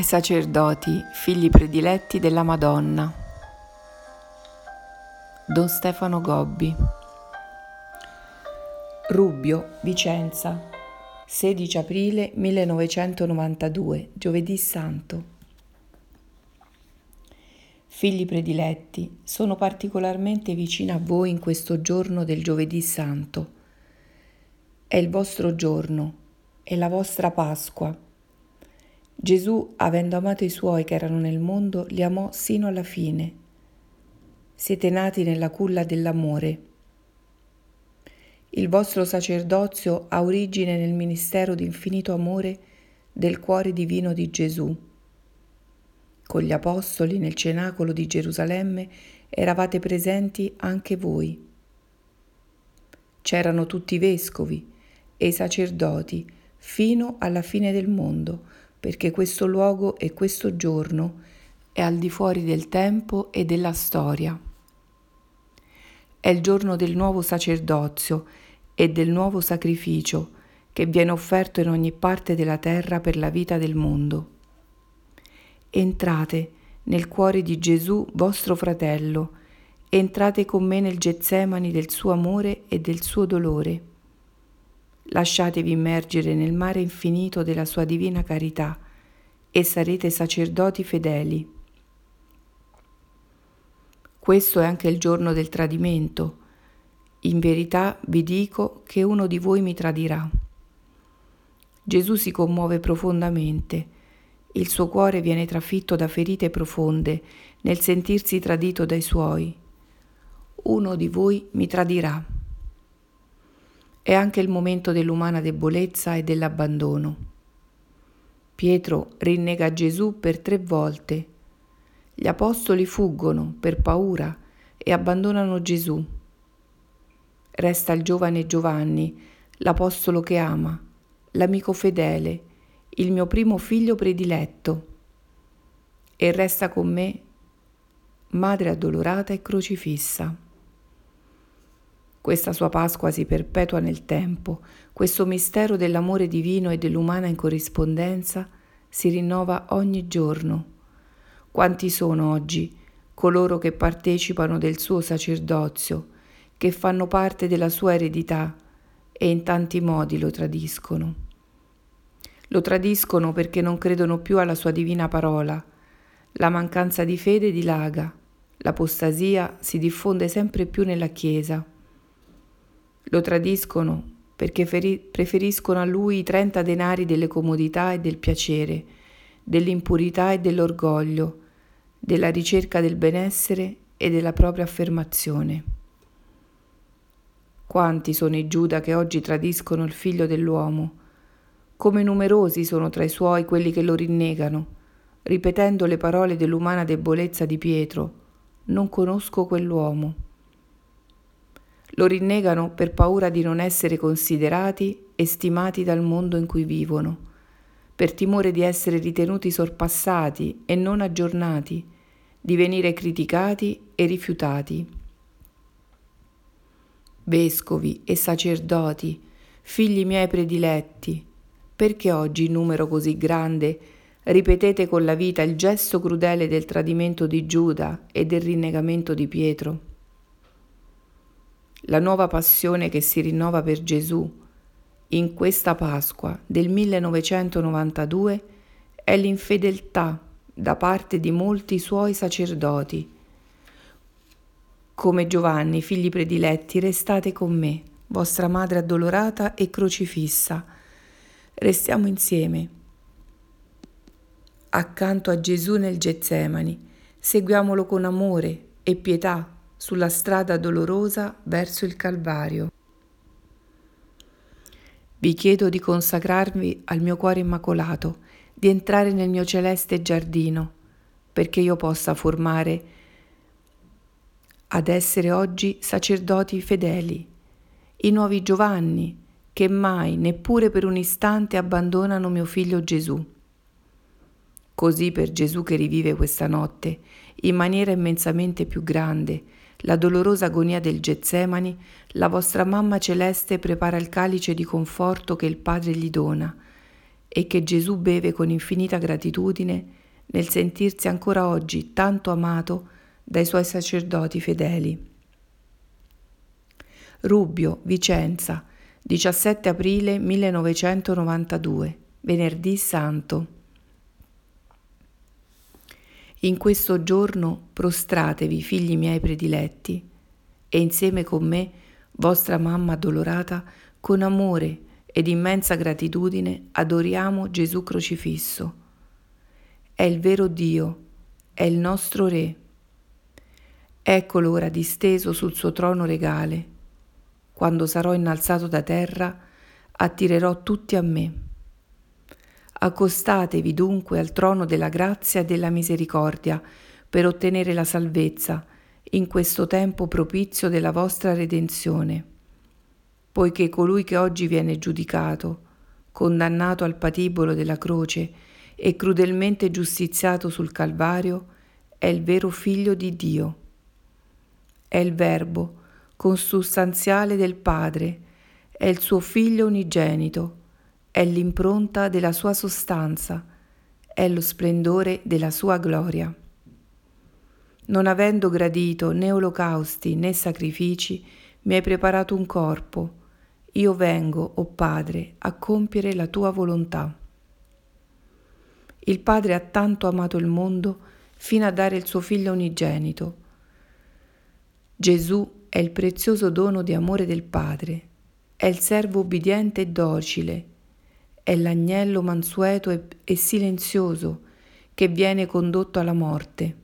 ai sacerdoti, figli prediletti della Madonna. Don Stefano Gobbi. Rubbio, Vicenza, 16 aprile 1992, giovedì santo. Figli prediletti, sono particolarmente vicina a voi in questo giorno del giovedì santo. È il vostro giorno, è la vostra Pasqua Gesù, avendo amato i suoi che erano nel mondo, li amò sino alla fine. Siete nati nella culla dell'amore. Il vostro sacerdozio ha origine nel ministero di infinito amore del cuore divino di Gesù. Con gli apostoli nel cenacolo di Gerusalemme eravate presenti anche voi. C'erano tutti i vescovi e i sacerdoti fino alla fine del mondo, perché questo luogo e questo giorno è al di fuori del tempo e della storia. È il giorno del nuovo sacerdozio e del nuovo sacrificio che viene offerto in ogni parte della terra per la vita del mondo. Entrate nel cuore di Gesù vostro fratello, entrate con me nel Getsemani del suo amore e del suo dolore Lasciatevi immergere nel mare infinito della sua divina carità e sarete sacerdoti fedeli. Questo è anche il giorno del tradimento. In verità vi dico che uno di voi mi tradirà. Gesù si commuove profondamente. Il suo cuore viene trafitto da ferite profonde nel sentirsi tradito dai suoi. Uno di voi mi tradirà. È anche il momento dell'umana debolezza e dell'abbandono. Pietro rinnega Gesù per tre volte. Gli apostoli fuggono per paura e abbandonano Gesù. Resta il giovane Giovanni, l'apostolo che ama, l'amico fedele, il mio primo figlio prediletto. E resta con me madre addolorata e crocifissa. Questa sua Pasqua si perpetua nel tempo, questo mistero dell'amore divino e dell'umana in corrispondenza si rinnova ogni giorno. Quanti sono oggi coloro che partecipano del suo sacerdozio, che fanno parte della sua eredità e in tanti modi lo tradiscono. Lo tradiscono perché non credono più alla sua divina parola. La mancanza di fede dilaga, l'apostasia si diffonde sempre più nella Chiesa. Lo tradiscono perché preferiscono a lui i trenta denari delle comodità e del piacere, dell'impurità e dell'orgoglio, della ricerca del benessere e della propria affermazione. Quanti sono i Giuda che oggi tradiscono il figlio dell'uomo? Come numerosi sono tra i suoi quelli che lo rinnegano, ripetendo le parole dell'umana debolezza di Pietro, non conosco quell'uomo. Lo rinnegano per paura di non essere considerati e stimati dal mondo in cui vivono, per timore di essere ritenuti sorpassati e non aggiornati, di venire criticati e rifiutati. Vescovi e sacerdoti, figli miei prediletti, perché oggi in numero così grande ripetete con la vita il gesto crudele del tradimento di Giuda e del rinnegamento di Pietro? La nuova passione che si rinnova per Gesù in questa Pasqua del 1992 è l'infedeltà da parte di molti suoi sacerdoti. Come Giovanni, figli prediletti, restate con me, vostra madre addolorata e crocifissa. Restiamo insieme. Accanto a Gesù nel Getsemani, seguiamolo con amore e pietà sulla strada dolorosa verso il Calvario. Vi chiedo di consacrarvi al mio cuore immacolato, di entrare nel mio celeste giardino, perché io possa formare ad essere oggi sacerdoti fedeli, i nuovi Giovanni, che mai, neppure per un istante, abbandonano mio figlio Gesù. Così per Gesù che rivive questa notte, in maniera immensamente più grande, la dolorosa agonia del Getsemani, la vostra mamma celeste prepara il calice di conforto che il Padre gli dona e che Gesù beve con infinita gratitudine nel sentirsi ancora oggi tanto amato dai suoi sacerdoti fedeli. Rubbio, Vicenza, 17 aprile 1992, venerdì santo. In questo giorno prostratevi, figli miei prediletti, e insieme con me, vostra mamma addolorata, con amore ed immensa gratitudine adoriamo Gesù crocifisso. È il vero Dio, è il nostro Re. Eccolo ora disteso sul suo trono regale. Quando sarò innalzato da terra, attirerò tutti a me. Accostatevi dunque al trono della grazia e della misericordia per ottenere la salvezza in questo tempo propizio della vostra redenzione, poiché colui che oggi viene giudicato, condannato al patibolo della croce e crudelmente giustiziato sul Calvario, è il vero figlio di Dio. È il Verbo consustanziale del Padre, è il suo figlio unigenito, è l'impronta della sua sostanza, è lo splendore della sua gloria non avendo gradito né olocausti né sacrifici, mi hai preparato un corpo. Io vengo, o oh Padre, a compiere la tua volontà. Il Padre ha tanto amato il mondo fino a dare il suo figlio unigenito. Gesù è il prezioso dono di amore del Padre, è il servo ubbidiente e docile, è l'agnello mansueto e, silenzioso che viene condotto alla morte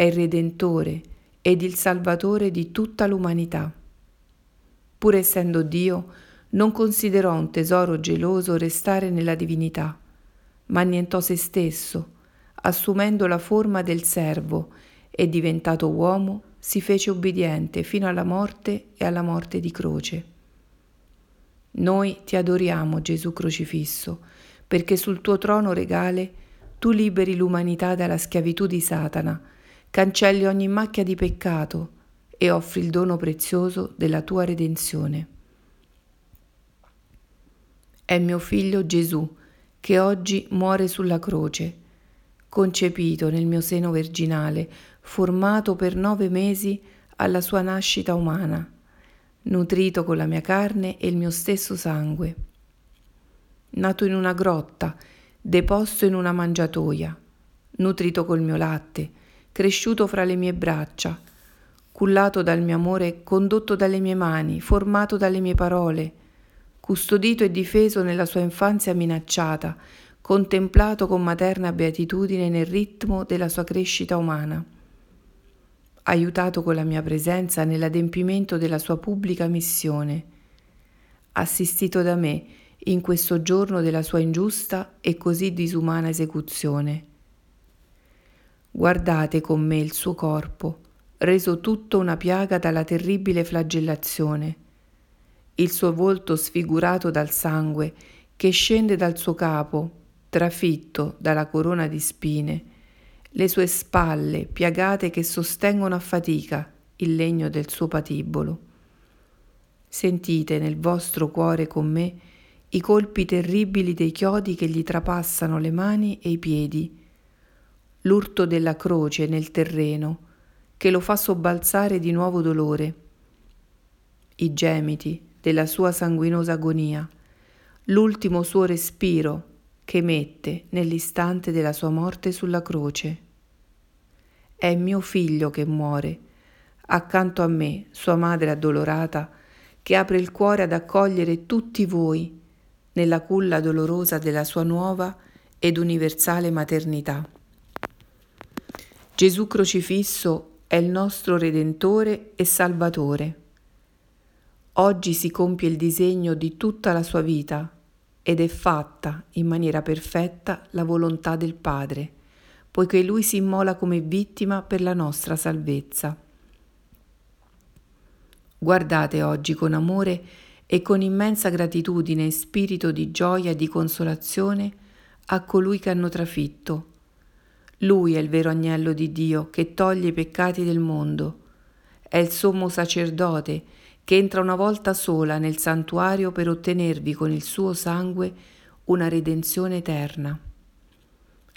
è il Redentore ed il Salvatore di tutta l'umanità. Pur essendo Dio, non considerò un tesoro geloso restare nella divinità, ma annientò se stesso, assumendo la forma del servo e diventato uomo si fece ubbidiente fino alla morte e alla morte di croce. Noi ti adoriamo, Gesù crocifisso, perché sul tuo trono regale tu liberi l'umanità dalla schiavitù di Satana, cancelli ogni macchia di peccato e offri il dono prezioso della tua redenzione. È mio figlio Gesù che oggi muore sulla croce, concepito nel mio seno virginale, formato per nove mesi alla sua nascita umana, nutrito con la mia carne e il mio stesso sangue. Nato in una grotta, deposto in una mangiatoia, nutrito col mio latte, cresciuto fra le mie braccia, cullato dal mio amore, condotto dalle mie mani, formato dalle mie parole, custodito e difeso nella sua infanzia minacciata, contemplato con materna beatitudine nel ritmo della sua crescita umana, aiutato con la mia presenza nell'adempimento della sua pubblica missione, assistito da me in questo giorno della sua ingiusta e così disumana esecuzione. Guardate con me il suo corpo, reso tutto una piaga dalla terribile flagellazione, il suo volto sfigurato dal sangue che scende dal suo capo, trafitto dalla corona di spine, le sue spalle piagate che sostengono a fatica il legno del suo patibolo. Sentite nel vostro cuore con me i colpi terribili dei chiodi che gli trapassano le mani e i piedi, l'urto della croce nel terreno che lo fa sobbalzare di nuovo dolore, i gemiti della sua sanguinosa agonia, l'ultimo suo respiro che mette nell'istante della sua morte sulla croce. È mio figlio che muore, accanto a me, sua madre addolorata, che apre il cuore ad accogliere tutti voi nella culla dolorosa della sua nuova ed universale maternità. Gesù crocifisso è il nostro Redentore e Salvatore. Oggi si compie il disegno di tutta la sua vita ed è fatta in maniera perfetta la volontà del Padre, poiché Lui si immola come vittima per la nostra salvezza. Guardate oggi con amore e con immensa gratitudine e spirito di gioia e di consolazione a colui che hanno trafitto lui è il vero agnello di Dio che toglie i peccati del mondo. È il sommo sacerdote che entra una volta sola nel santuario per ottenervi con il suo sangue una redenzione eterna.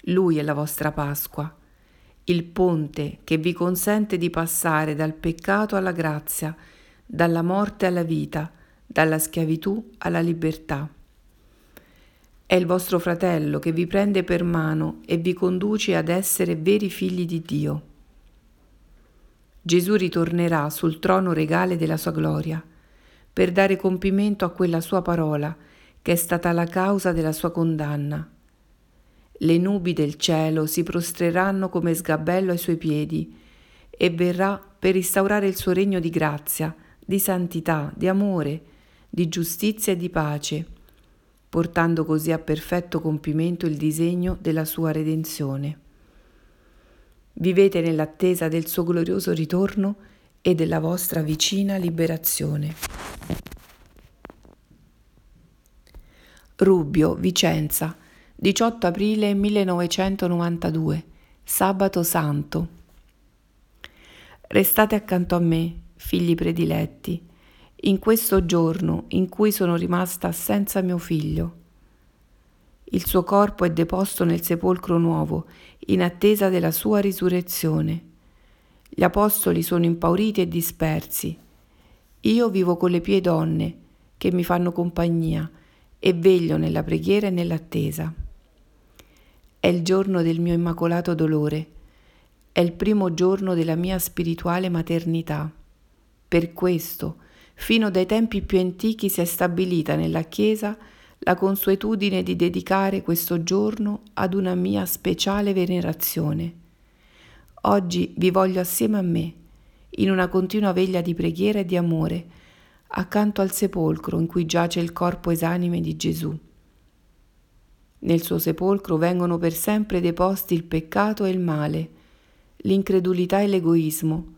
Lui è la vostra Pasqua, il ponte che vi consente di passare dal peccato alla grazia, dalla morte alla vita, dalla schiavitù alla libertà. È il vostro fratello che vi prende per mano e vi conduce ad essere veri figli di Dio. Gesù ritornerà sul trono regale della sua gloria per dare compimento a quella sua parola che è stata la causa della sua condanna. Le nubi del cielo si prostreranno come sgabello ai suoi piedi e verrà per instaurare il suo regno di grazia, di santità, di amore, di giustizia e di pace portando così a perfetto compimento il disegno della sua redenzione. Vivete nell'attesa del suo glorioso ritorno e della vostra vicina liberazione. Rubbio, Vicenza, 18 aprile 1992, sabato santo. Restate accanto a me, figli prediletti, in questo giorno in cui sono rimasta senza mio figlio. Il suo corpo è deposto nel sepolcro nuovo, in attesa della sua risurrezione. Gli apostoli sono impauriti e dispersi. Io vivo con le pie donne che mi fanno compagnia e veglio nella preghiera e nell'attesa. È il giorno del mio immacolato dolore, è il primo giorno della mia spirituale maternità. Per questo, Fino dai tempi più antichi si è stabilita nella Chiesa la consuetudine di dedicare questo giorno ad una mia speciale venerazione. Oggi vi voglio assieme a me, in una continua veglia di preghiera e di amore, accanto al sepolcro in cui giace il corpo esanime di Gesù. Nel suo sepolcro vengono per sempre deposti il peccato e il male, l'incredulità e l'egoismo,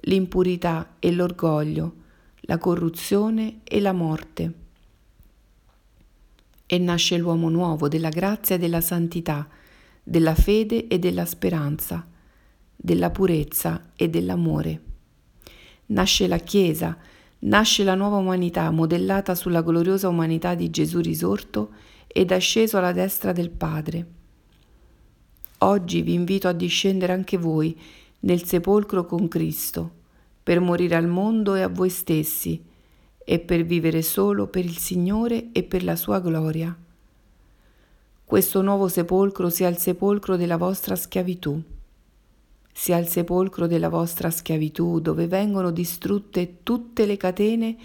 l'impurità e l'orgoglio, la corruzione e la morte. E nasce l'uomo nuovo della grazia e della santità, della fede e della speranza, della purezza e dell'amore. Nasce la Chiesa, nasce la nuova umanità modellata sulla gloriosa umanità di Gesù risorto ed asceso alla destra del Padre. Oggi vi invito a discendere anche voi nel sepolcro con Cristo per morire al mondo e a voi stessi, e per vivere solo per il Signore e per la sua gloria. Questo nuovo sepolcro sia il sepolcro della vostra schiavitù, sia il sepolcro della vostra schiavitù dove vengono distrutte tutte le catene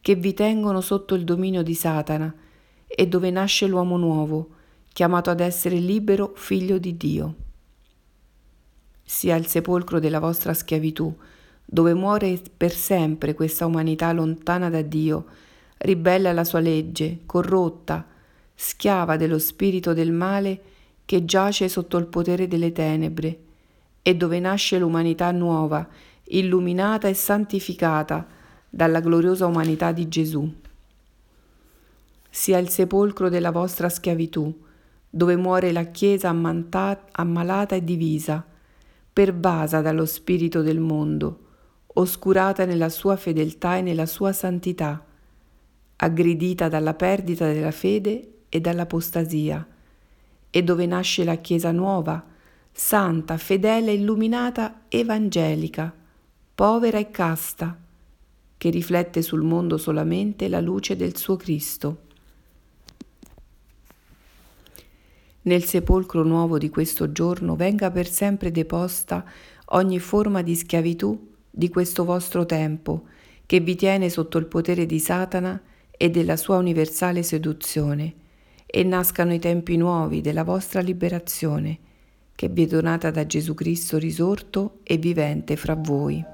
che vi tengono sotto il dominio di Satana e dove nasce l'uomo nuovo, chiamato ad essere libero figlio di Dio. Sia il sepolcro della vostra schiavitù, dove muore per sempre questa umanità lontana da Dio, ribella alla sua legge, corrotta, schiava dello spirito del male che giace sotto il potere delle tenebre, e dove nasce l'umanità nuova, illuminata e santificata dalla gloriosa umanità di Gesù. Sia il sepolcro della vostra schiavitù, dove muore la Chiesa ammalata e divisa, pervasa dallo spirito del mondo, oscurata nella sua fedeltà e nella sua santità, aggredita dalla perdita della fede e dall'apostasia, e dove nasce la Chiesa nuova, santa, fedele, illuminata, evangelica, povera e casta, che riflette sul mondo solamente la luce del suo Cristo. Nel sepolcro nuovo di questo giorno venga per sempre deposta ogni forma di schiavitù di questo vostro tempo, che vi tiene sotto il potere di Satana e della sua universale seduzione, e nascano i tempi nuovi della vostra liberazione, che vi è donata da Gesù Cristo risorto e vivente fra voi.